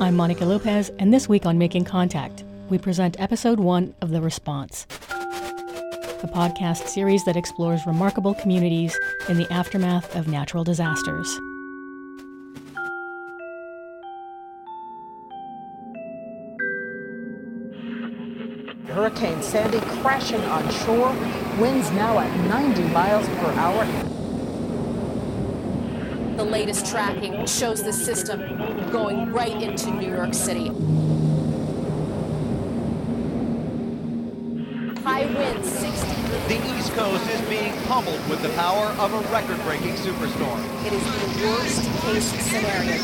I'm Monica Lopez, and this week on Making Contact, we present episode one of The Response, a podcast series that explores remarkable communities in the aftermath of natural disasters. Hurricane Sandy crashing on shore, winds now at 90 miles per hour. The latest tracking shows the system going right into New York City. High winds, 60. The East Coast is being pummeled with the power of a record-breaking superstorm. It is the worst case scenario.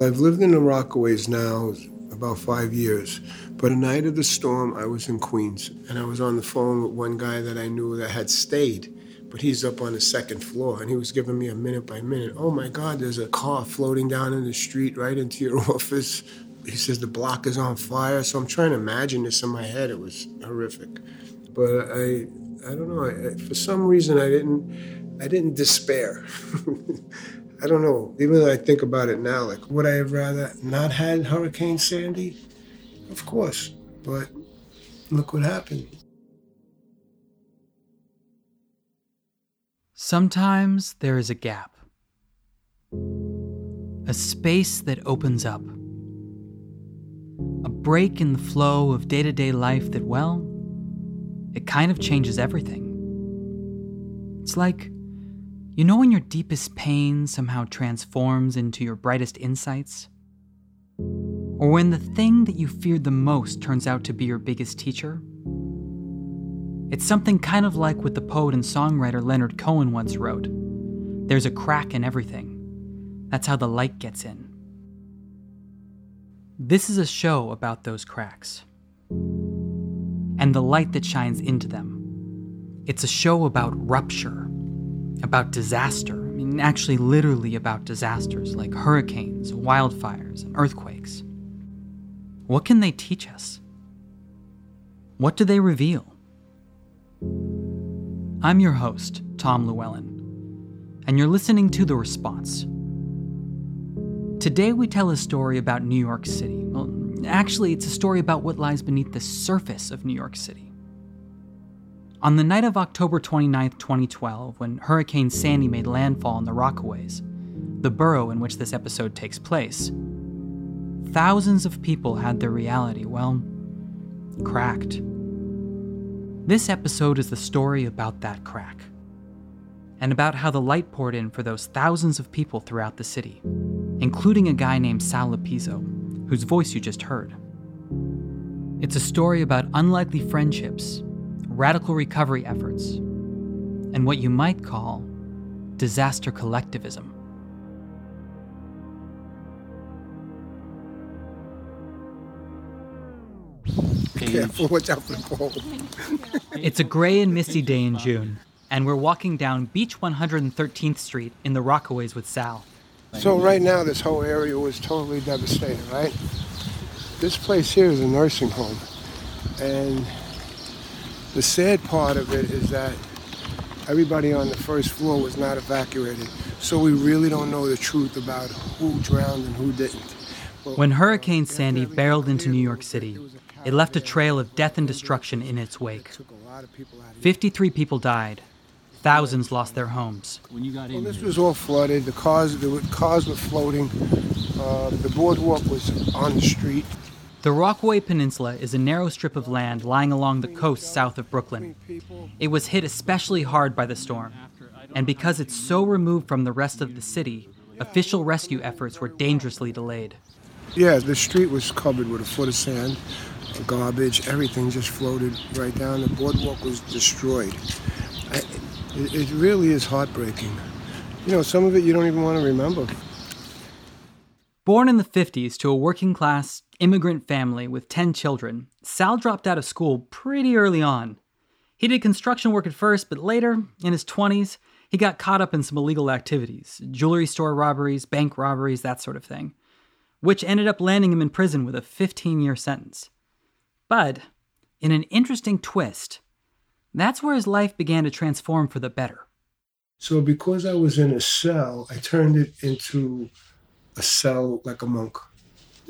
I've lived in the Rockaways now about five years, but the night of the storm, I was in Queens, and I was on the phone with one guy that I knew that had stayed, but he's up on the second floor, and he was giving me a minute by minute. Oh my God, there's a car floating down in the street right into your office. He says the block is on fire, so I'm trying to imagine this in my head. It was horrific, but I, I don't know. I, for some reason, I didn't, I didn't despair. I don't know. Even though I think about it now, like, would I have rather not had Hurricane Sandy? Of course. But look what happened. Sometimes there is a gap, a space that opens up, a break in the flow of day to day life that, well, it kind of changes everything. It's like you know when your deepest pain somehow transforms into your brightest insights? Or when the thing that you feared the most turns out to be your biggest teacher? It's something kind of like what the poet and songwriter Leonard Cohen once wrote There's a crack in everything. That's how the light gets in. This is a show about those cracks and the light that shines into them. It's a show about rupture about disaster. I mean, actually, literally about disasters like hurricanes, wildfires, and earthquakes. What can they teach us? What do they reveal? I'm your host, Tom Llewellyn, and you're listening to The Response. Today, we tell a story about New York City. Well, actually, it's a story about what lies beneath the surface of New York City. On the night of October 29, 2012, when Hurricane Sandy made landfall in the Rockaways, the borough in which this episode takes place, thousands of people had their reality, well, cracked. This episode is the story about that crack, and about how the light poured in for those thousands of people throughout the city, including a guy named Sal Lopizzo, whose voice you just heard. It's a story about unlikely friendships radical recovery efforts, and what you might call disaster collectivism. Careful, watch out for the pole. It's a gray and misty day in June, and we're walking down Beach 113th Street in the Rockaways with Sal. So right now, this whole area was totally devastated, right? This place here is a nursing home, and the sad part of it is that everybody on the first floor was not evacuated, so we really don't know the truth about who drowned and who didn't. But When Hurricane Sandy barreled into New York City, it left a trail of death and destruction in its wake. took a lot of people out of here. 53 people died, thousands lost their homes. Well, this was all flooded. The cars, the cars were floating. Uh, the boardwalk was on the street. The Rockaway Peninsula is a narrow strip of land lying along the coast south of Brooklyn. It was hit especially hard by the storm, and because it's so removed from the rest of the city, official rescue efforts were dangerously delayed. Yeah, the street was covered with a foot of sand, garbage, everything just floated right down. The boardwalk was destroyed. I, it, it really is heartbreaking. You know, some of it you don't even want to remember. Born in the 50s to a working class immigrant family with 10 children, Sal dropped out of school pretty early on. He did construction work at first, but later, in his 20s, he got caught up in some illegal activities jewelry store robberies, bank robberies, that sort of thing, which ended up landing him in prison with a 15 year sentence. But, in an interesting twist, that's where his life began to transform for the better. So, because I was in a cell, I turned it into a cell like a monk.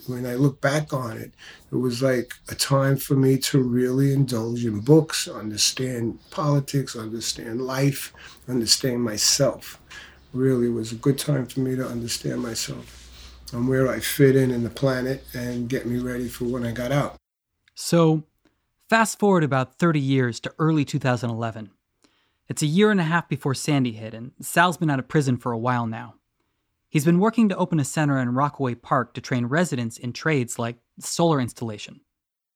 When I look back on it, it was like a time for me to really indulge in books, understand politics, understand life, understand myself. Really, was a good time for me to understand myself and where I fit in in the planet and get me ready for when I got out. So, fast forward about 30 years to early 2011. It's a year and a half before Sandy hit, and Sal's been out of prison for a while now. He's been working to open a center in Rockaway Park to train residents in trades like solar installation.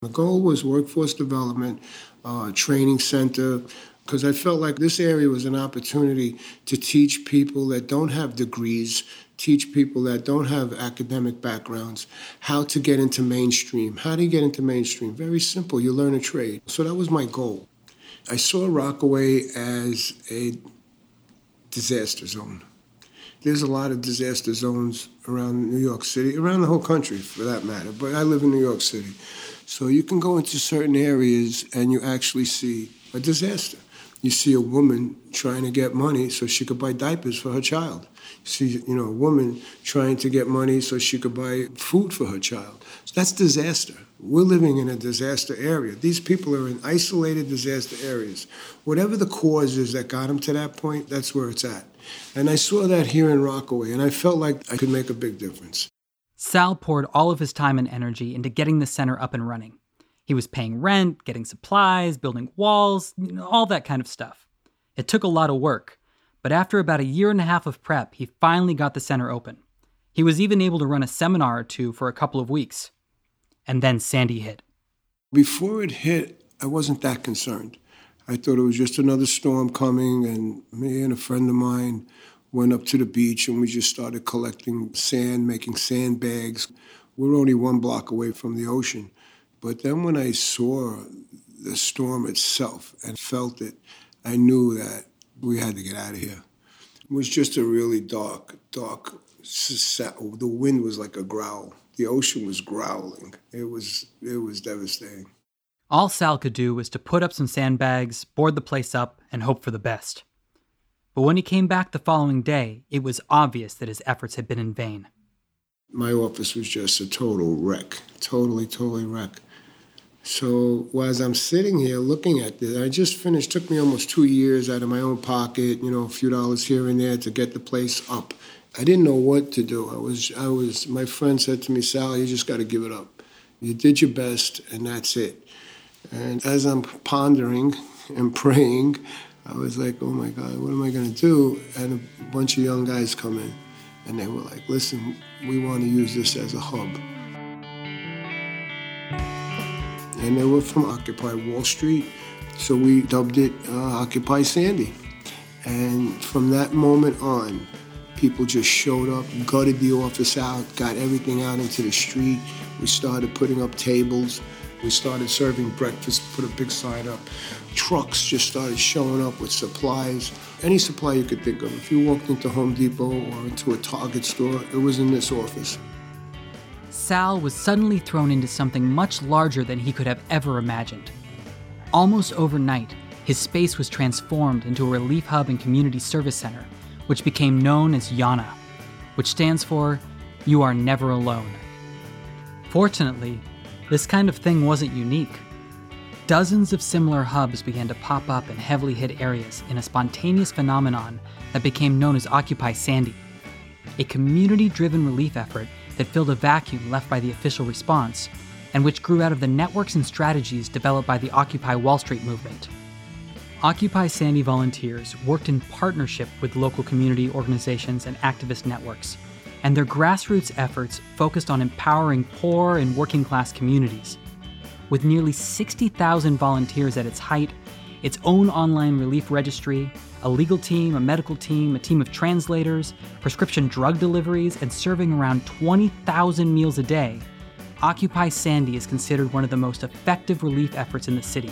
The goal was workforce development, uh, training center, because I felt like this area was an opportunity to teach people that don't have degrees, teach people that don't have academic backgrounds how to get into mainstream. How do you get into mainstream? Very simple. You learn a trade. So that was my goal. I saw Rockaway as a disaster zone. There's a lot of disaster zones around New York City, around the whole country for that matter, but I live in New York City. So you can go into certain areas and you actually see a disaster. You see a woman trying to get money so she could buy diapers for her child. You see, you know, a woman trying to get money so she could buy food for her child. So that's disaster. We're living in a disaster area. These people are in isolated disaster areas. Whatever the cause is that got them to that point, that's where it's at. And I saw that here in Rockaway, and I felt like I could make a big difference. Sal poured all of his time and energy into getting the center up and running. He was paying rent, getting supplies, building walls, you know, all that kind of stuff. It took a lot of work, but after about a year and a half of prep, he finally got the center open. He was even able to run a seminar or two for a couple of weeks. And then Sandy hit. Before it hit, I wasn't that concerned. I thought it was just another storm coming, and me and a friend of mine went up to the beach and we just started collecting sand, making sandbags. We're only one block away from the ocean. But then when I saw the storm itself and felt it, I knew that we had to get out of here. It was just a really dark, dark, the wind was like a growl. The ocean was growling. It was, it was devastating. All Sal could do was to put up some sandbags, board the place up, and hope for the best. But when he came back the following day, it was obvious that his efforts had been in vain. My office was just a total wreck, totally, totally wreck. So as I'm sitting here looking at this, I just finished, took me almost two years out of my own pocket, you know, a few dollars here and there to get the place up. I didn't know what to do. I was, I was, my friend said to me, Sal, you just got to give it up. You did your best, and that's it. And as I'm pondering and praying, I was like, oh my God, what am I going to do? And a bunch of young guys come in and they were like, listen, we want to use this as a hub. And they were from Occupy Wall Street, so we dubbed it uh, Occupy Sandy. And from that moment on, people just showed up, gutted the office out, got everything out into the street. We started putting up tables. We started serving breakfast, put a big sign up. Trucks just started showing up with supplies. Any supply you could think of. If you walked into Home Depot or into a Target store, it was in this office. Sal was suddenly thrown into something much larger than he could have ever imagined. Almost overnight, his space was transformed into a relief hub and community service center, which became known as YANA, which stands for You Are Never Alone. Fortunately, this kind of thing wasn't unique. Dozens of similar hubs began to pop up in heavily hit areas in a spontaneous phenomenon that became known as Occupy Sandy, a community driven relief effort that filled a vacuum left by the official response, and which grew out of the networks and strategies developed by the Occupy Wall Street movement. Occupy Sandy volunteers worked in partnership with local community organizations and activist networks and their grassroots efforts focused on empowering poor and working class communities. With nearly 60,000 volunteers at its height, its own online relief registry, a legal team, a medical team, a team of translators, prescription drug deliveries, and serving around 20,000 meals a day, Occupy Sandy is considered one of the most effective relief efforts in the city.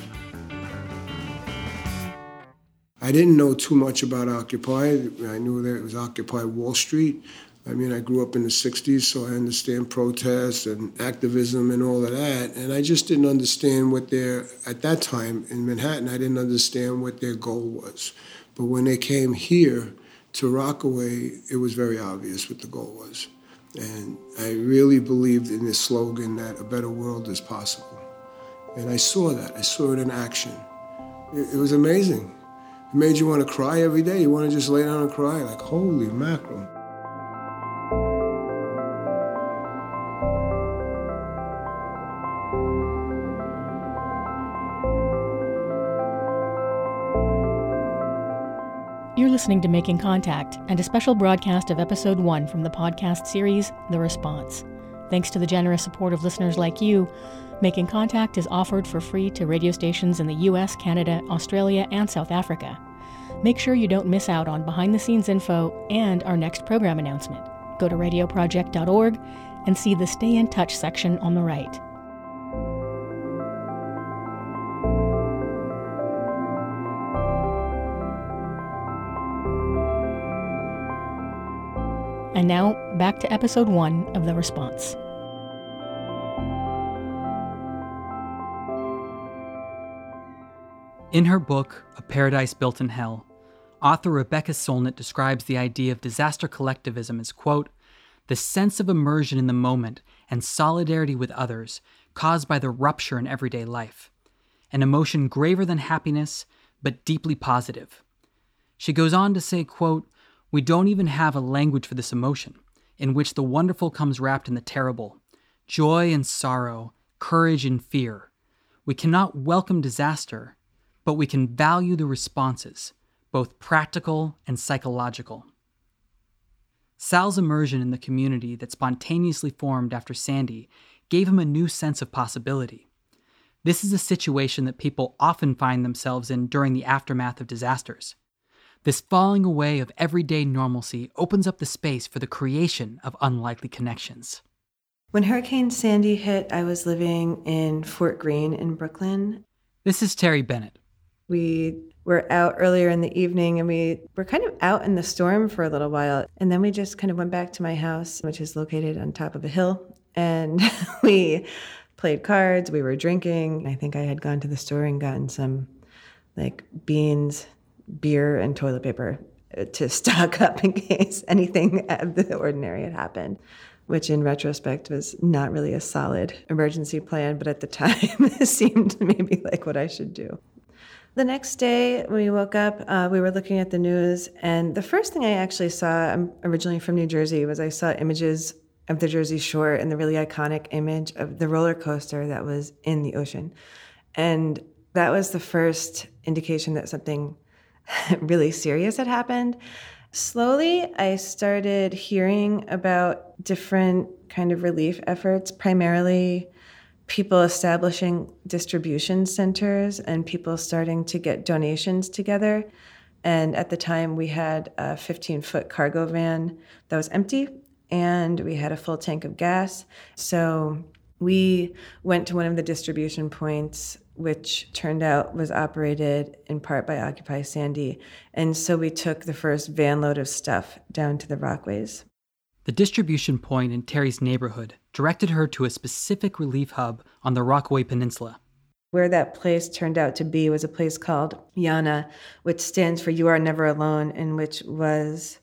I didn't know too much about Occupy. I knew that it was Occupy Wall Street. I mean, I grew up in the 60s, so I understand protests and activism and all of that. And I just didn't understand what their, at that time in Manhattan, I didn't understand what their goal was. But when they came here to Rockaway, it was very obvious what the goal was. And I really believed in this slogan that a better world is possible. And I saw that, I saw it in action. It, it was amazing. It made you want to cry every day. You want to just lay down and cry, like, holy mackerel. Listening to Making Contact and a special broadcast of Episode 1 from the podcast series, The Response. Thanks to the generous support of listeners like you, Making Contact is offered for free to radio stations in the US, Canada, Australia, and South Africa. Make sure you don't miss out on behind the scenes info and our next program announcement. Go to radioproject.org and see the Stay in Touch section on the right. And now, back to episode one of The Response. In her book, A Paradise Built in Hell, author Rebecca Solnit describes the idea of disaster collectivism as, quote, the sense of immersion in the moment and solidarity with others caused by the rupture in everyday life, an emotion graver than happiness, but deeply positive. She goes on to say, quote, we don't even have a language for this emotion, in which the wonderful comes wrapped in the terrible, joy and sorrow, courage and fear. We cannot welcome disaster, but we can value the responses, both practical and psychological. Sal's immersion in the community that spontaneously formed after Sandy gave him a new sense of possibility. This is a situation that people often find themselves in during the aftermath of disasters. This falling away of everyday normalcy opens up the space for the creation of unlikely connections. When Hurricane Sandy hit, I was living in Fort Greene in Brooklyn. This is Terry Bennett. We were out earlier in the evening and we were kind of out in the storm for a little while. And then we just kind of went back to my house, which is located on top of a hill. And we played cards, we were drinking. I think I had gone to the store and gotten some like beans beer and toilet paper uh, to stock up in case anything out of the ordinary had happened, which in retrospect was not really a solid emergency plan, but at the time it seemed maybe like what I should do. The next day, we woke up, uh, we were looking at the news, and the first thing I actually saw, I'm originally from New Jersey, was I saw images of the Jersey Shore and the really iconic image of the roller coaster that was in the ocean. And that was the first indication that something really serious had happened. Slowly, I started hearing about different kind of relief efforts, primarily people establishing distribution centers and people starting to get donations together. And at the time, we had a 15 foot cargo van that was empty, and we had a full tank of gas. So we went to one of the distribution points which turned out was operated in part by Occupy Sandy. And so we took the first van load of stuff down to the Rockaways. The distribution point in Terry's neighborhood directed her to a specific relief hub on the Rockaway Peninsula. Where that place turned out to be was a place called Yana, which stands for You Are Never Alone, and which was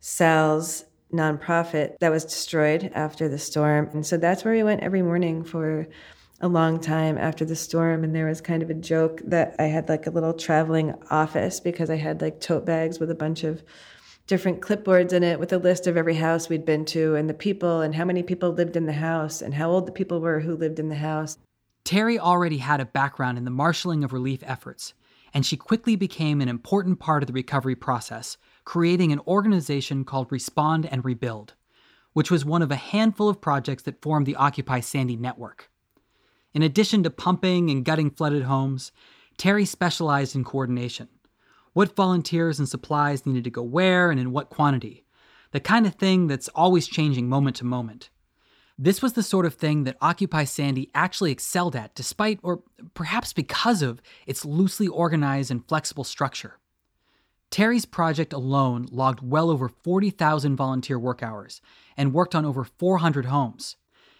Sal's nonprofit that was destroyed after the storm. And so that's where we went every morning for a long time after the storm and there was kind of a joke that I had like a little traveling office because I had like tote bags with a bunch of different clipboards in it with a list of every house we'd been to and the people and how many people lived in the house and how old the people were who lived in the house. Terry already had a background in the marshaling of relief efforts, and she quickly became an important part of the recovery process, creating an organization called Respond and Rebuild, which was one of a handful of projects that formed the Occupy Sandy network. In addition to pumping and gutting flooded homes, Terry specialized in coordination. What volunteers and supplies needed to go where and in what quantity. The kind of thing that's always changing moment to moment. This was the sort of thing that Occupy Sandy actually excelled at, despite, or perhaps because of, its loosely organized and flexible structure. Terry's project alone logged well over 40,000 volunteer work hours and worked on over 400 homes.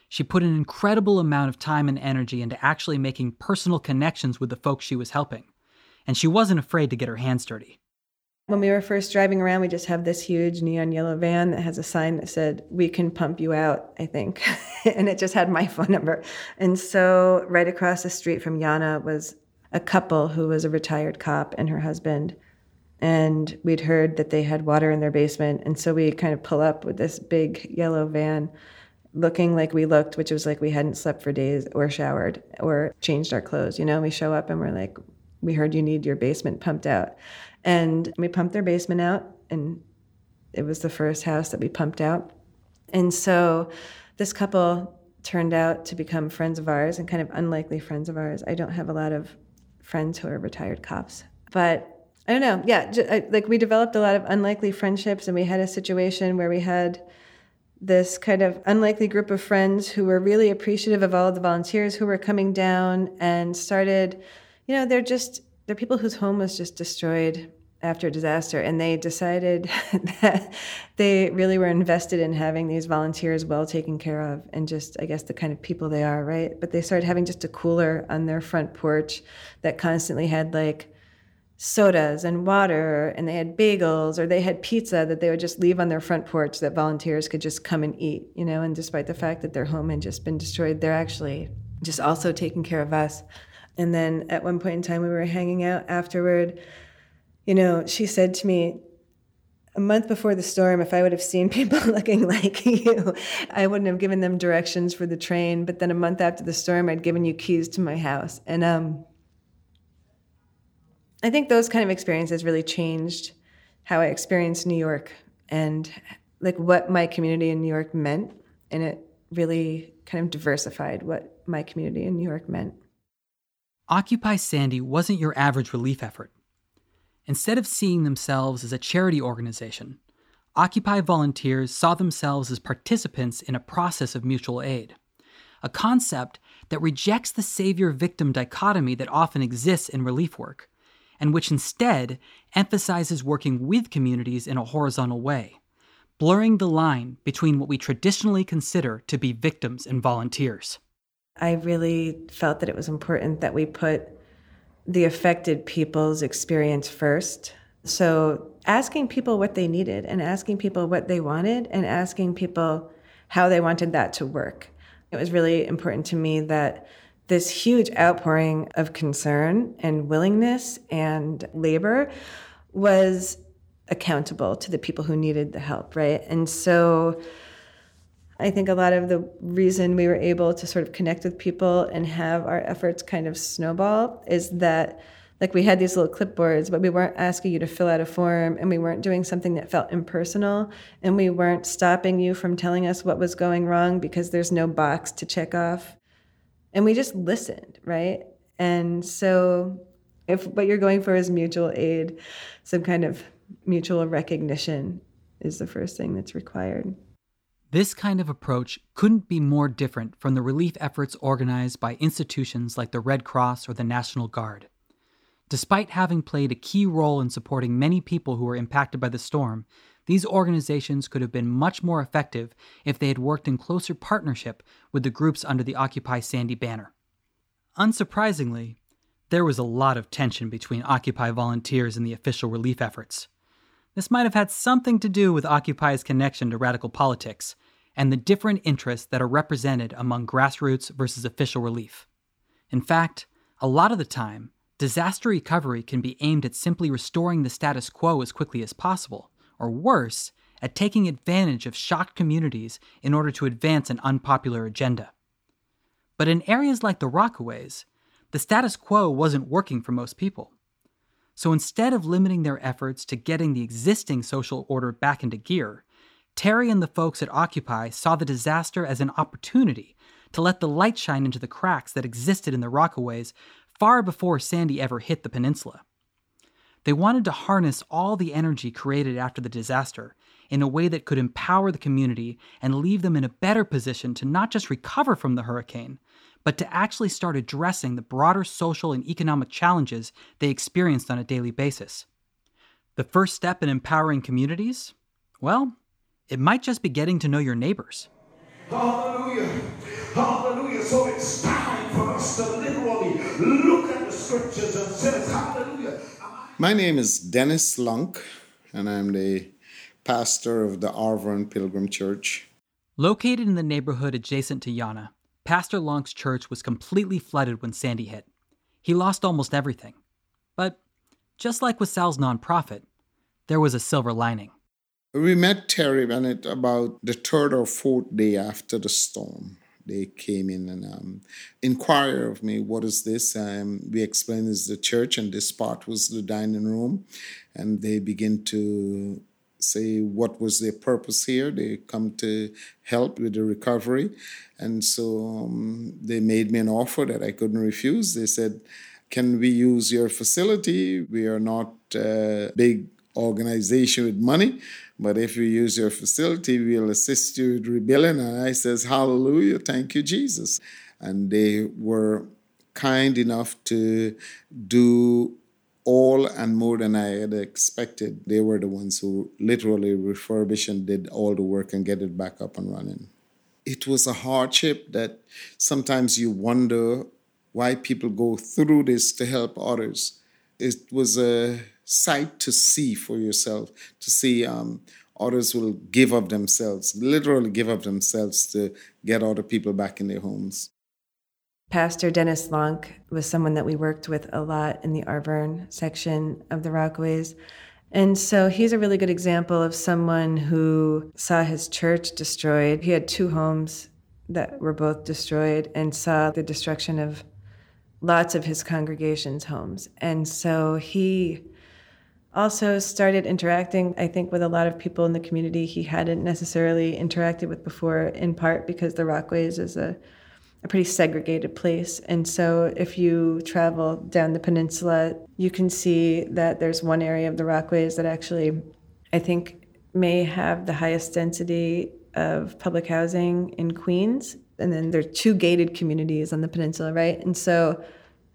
She put an incredible amount of time and energy into actually making personal connections with the folks she was helping, and she wasn't afraid to get her hands dirty. When we were first driving around, we just have this huge neon yellow van that has a sign that said, We can pump you out, I think. and it just had my phone number. And so, right across the street from Yana was a couple who was a retired cop and her husband. And we'd heard that they had water in their basement. And so we kind of pull up with this big yellow van looking like we looked, which was like we hadn't slept for days or showered or changed our clothes. You know, we show up and we're like, we heard you need your basement pumped out. And we pumped their basement out, and it was the first house that we pumped out. And so this couple turned out to become friends of ours and kind of unlikely friends of ours. I don't have a lot of friends who are retired cops, but I don't know. Yeah, like we developed a lot of unlikely friendships, and we had a situation where we had this kind of unlikely group of friends who were really appreciative of all the volunteers who were coming down and started, you know, they're just they're people whose home was just destroyed after a disaster. And they decided that they really were invested in having these volunteers well taken care of and just i guess the kind of people they are right? But they started having just a cooler on their front porch that constantly had like sodas and water and they had bagels or they had pizza that they would just leave on their front porch that volunteers could just come and eat you know and despite the fact that their home had just been destroyed they're actually just also taking care of us and then at one point in time, we were hanging out afterward. You know, she said to me, a month before the storm, if I would have seen people looking like you, I wouldn't have given them directions for the train. But then a month after the storm, I'd given you keys to my house. And um, I think those kind of experiences really changed how I experienced New York and like what my community in New York meant. And it really kind of diversified what my community in New York meant. Occupy Sandy wasn't your average relief effort. Instead of seeing themselves as a charity organization, Occupy volunteers saw themselves as participants in a process of mutual aid, a concept that rejects the savior victim dichotomy that often exists in relief work, and which instead emphasizes working with communities in a horizontal way, blurring the line between what we traditionally consider to be victims and volunteers. I really felt that it was important that we put the affected people's experience first. So, asking people what they needed and asking people what they wanted and asking people how they wanted that to work. It was really important to me that this huge outpouring of concern and willingness and labor was accountable to the people who needed the help, right? And so, I think a lot of the reason we were able to sort of connect with people and have our efforts kind of snowball is that like we had these little clipboards but we weren't asking you to fill out a form and we weren't doing something that felt impersonal and we weren't stopping you from telling us what was going wrong because there's no box to check off and we just listened right and so if what you're going for is mutual aid some kind of mutual recognition is the first thing that's required this kind of approach couldn't be more different from the relief efforts organized by institutions like the Red Cross or the National Guard. Despite having played a key role in supporting many people who were impacted by the storm, these organizations could have been much more effective if they had worked in closer partnership with the groups under the Occupy Sandy banner. Unsurprisingly, there was a lot of tension between Occupy volunteers and the official relief efforts. This might have had something to do with Occupy's connection to radical politics and the different interests that are represented among grassroots versus official relief. In fact, a lot of the time, disaster recovery can be aimed at simply restoring the status quo as quickly as possible, or worse, at taking advantage of shocked communities in order to advance an unpopular agenda. But in areas like the Rockaways, the status quo wasn't working for most people. So instead of limiting their efforts to getting the existing social order back into gear, Terry and the folks at Occupy saw the disaster as an opportunity to let the light shine into the cracks that existed in the Rockaways far before Sandy ever hit the peninsula. They wanted to harness all the energy created after the disaster in a way that could empower the community and leave them in a better position to not just recover from the hurricane, but to actually start addressing the broader social and economic challenges they experienced on a daily basis. The first step in empowering communities? Well, it might just be getting to know your neighbors. Hallelujah. Hallelujah. So it's time for us to literally look at the scriptures and say, Hallelujah. My name is Dennis Lunk, and I'm the pastor of the Arverne Pilgrim Church. Located in the neighborhood adjacent to Yana, Pastor Lunk's church was completely flooded when Sandy hit. He lost almost everything. But just like with Sal's nonprofit, there was a silver lining. We met Terry Bennett about the third or fourth day after the storm. They came in and um, of me, what is this? Um, we explained it's the church, and this part was the dining room. And they begin to say what was their purpose here. They come to help with the recovery. And so um, they made me an offer that I couldn't refuse. They said, Can we use your facility? We are not a big organization with money, but if you use your facility, we'll assist you with rebuilding. And I says, Hallelujah, thank you, Jesus. And they were kind enough to do all and more than I had expected. They were the ones who literally refurbished and did all the work and get it back up and running. It was a hardship that sometimes you wonder why people go through this to help others. It was a sight to see for yourself, to see um, others will give up themselves, literally give up themselves to get other people back in their homes. Pastor Dennis Lonk was someone that we worked with a lot in the Arverne section of the Rockaways. And so he's a really good example of someone who saw his church destroyed. He had two homes that were both destroyed and saw the destruction of lots of his congregation's homes. And so he also started interacting, I think, with a lot of people in the community he hadn't necessarily interacted with before, in part because the Rockaways is a, a pretty segregated place. And so if you travel down the peninsula, you can see that there's one area of the Rockaways that actually, I think, may have the highest density of public housing in Queens. And then there are two gated communities on the peninsula, right? And so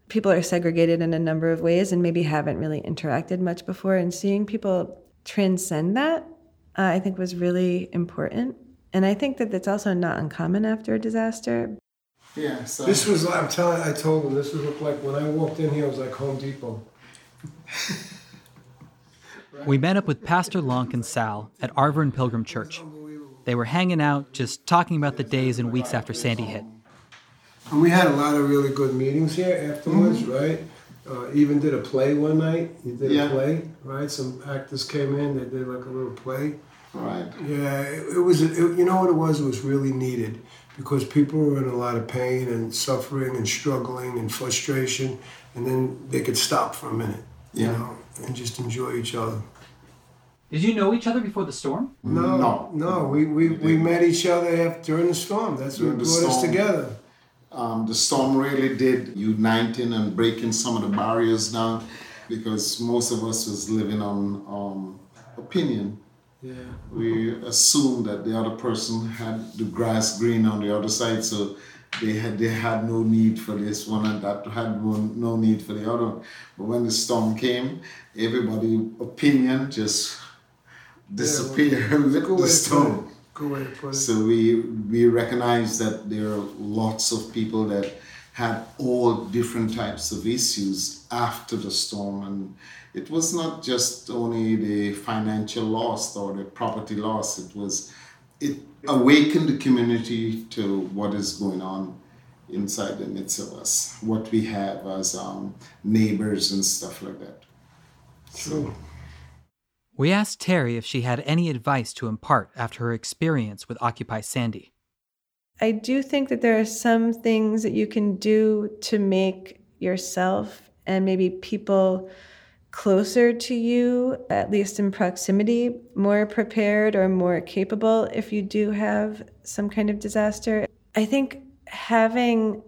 people are segregated in a number of ways and maybe haven't really interacted much before. And seeing people transcend that, uh, I think, was really important. And I think that that's also not uncommon after a disaster. Yeah, so This was, I'm telling, I told them, this was like, when I walked in here, it was like Home Depot. We met up with Pastor Lonk and Sal at Arverne Pilgrim Church. They were hanging out, just talking about the days and weeks after Sandy hit. And we had a lot of really good meetings here afterwards, right? Uh, even did a play one night. You did Yeah. a play, right? Some actors came in. They did like a little play. right. Yeah, it, it was. It, you know what it was? It was really needed because people were in a lot of pain and suffering and struggling and frustration, and then they could stop for a minute, you know, and just enjoy each other. Did you know each other before the storm? No, No. no, we, we, we met each other after, during the storm. That's what During the brought us together. Um, the storm really did uniting and breaking some of the barriers down because most of us was living on um, opinion. Yeah. We assumed that the other person had the grass green on the other side, so they had they had no need for this one and that had no, no need for the other. But when the storm came, everybody opinion just disappeared with Good way to the storm. Good way to put it. So we we recognize that there are lots of people that had all different types of issues after the storm, and it was not just only the financial loss or the property loss. It was it awakened the community to what is going on inside the midst of us, what we have as um, neighbors and stuff like that. True. We asked Terry if she had any advice to impart after her experience with Occupy Sandy. I do think that there are some things that you can do to make yourself and maybe people closer to you, at least in proximity, more prepared or more capable if you do have some kind of disaster. I think having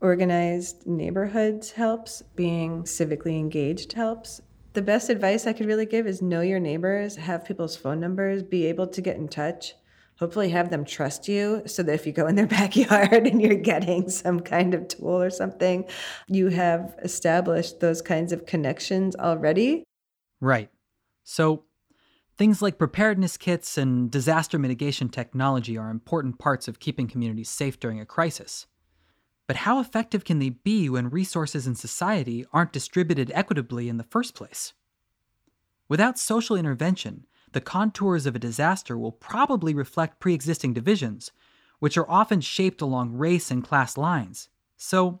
organized neighborhoods helps, being civically engaged helps. The best advice I could really give is know your neighbors, have people's phone numbers, be able to get in touch hopefully have them trust you so that if you go in their backyard and you're getting some kind of tool or something, you have established those kinds of connections already. Right. So, things like preparedness kits and disaster mitigation technology are important parts of keeping communities safe during a crisis. But how effective can they be when resources in society aren't distributed equitably in the first place? Without social intervention, the contours of a disaster will probably reflect pre existing divisions, which are often shaped along race and class lines. So,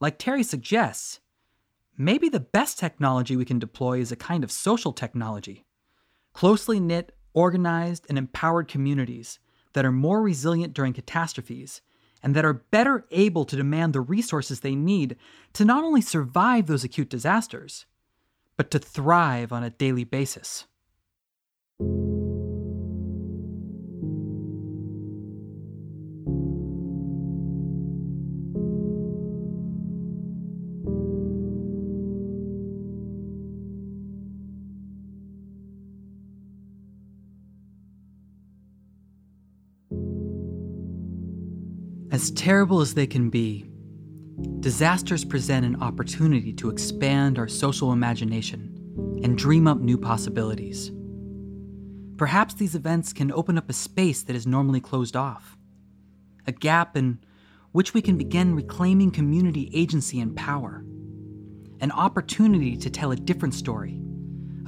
like Terry suggests, maybe the best technology we can deploy is a kind of social technology. Closely knit, organized, and empowered communities that are more resilient during catastrophes and that are better able to demand the resources they need to not only survive those acute disasters, but to thrive on a daily basis. Terrible as they can be, disasters present an opportunity to expand our social imagination and dream up new possibilities. Perhaps these events can open up a space that is normally closed off, a gap in which we can begin reclaiming community agency and power, an opportunity to tell a different story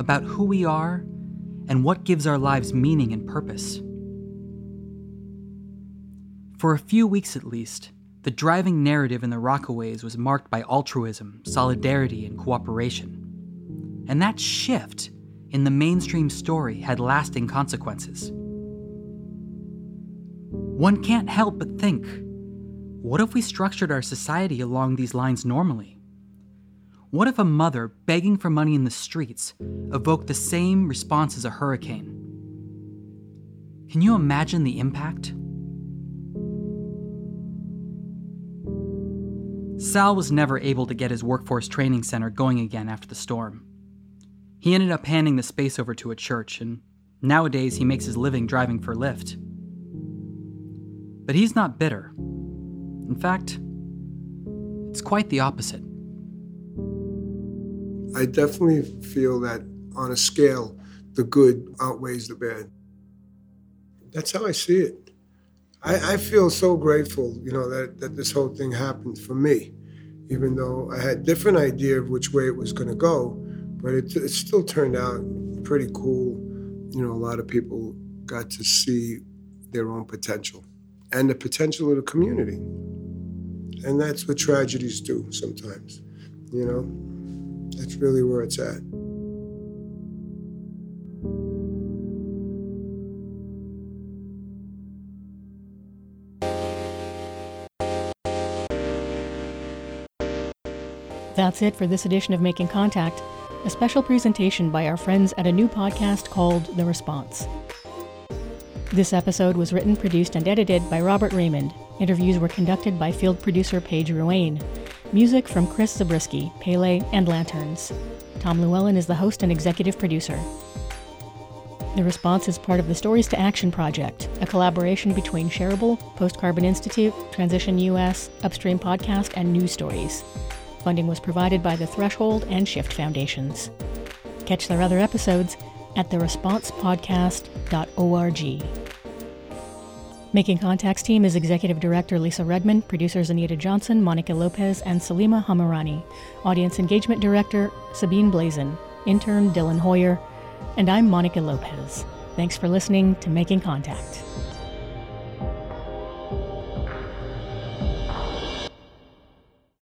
about who we are and what gives our lives meaning and purpose. For a few weeks at least, the driving narrative in the Rockaways was marked by altruism, solidarity, and cooperation. And that shift in the mainstream story had lasting consequences. One can't help but think what if we structured our society along these lines normally? What if a mother begging for money in the streets evoked the same response as a hurricane? Can you imagine the impact? Sal was never able to get his workforce training center going again after the storm. He ended up handing the space over to a church, and nowadays he makes his living driving for Lyft. But he's not bitter. In fact, it's quite the opposite. I definitely feel that on a scale, the good outweighs the bad. That's how I see it. I, I, feel so grateful, you know, that, that this whole thing happened for me, even though I had different idea of which way it was going to go, but it, it still turned out pretty cool. You know, a lot of people got to see their own potential and the potential of the community. And that's what tragedies do sometimes, you know? That's really where it's at. That's it for this edition of Making Contact, a special presentation by our friends at a new podcast called The Response. This episode was written, produced, and edited by Robert Raymond. Interviews were conducted by field producer Paige Ruane. Music from Chris Zabriskie, Pele, and Lanterns. Tom Llewellyn is the host and executive producer. The response is part of the Stories to Action project, a collaboration between Shareable, Post Carbon Institute, Transition US, Upstream Podcast, and News Stories. Funding was provided by the Threshold and Shift Foundations. Catch their other episodes at theresponsepodcast.org. Making Contacts team is Executive Director Lisa Rudman, producers Anita Johnson, Monica Lopez, and Salima Hamirani, Audience Engagement Director Sabine Blaizin, Intern Dylan Hoyer, and I'm Monica Lopez. Thanks for listening to Making Contact.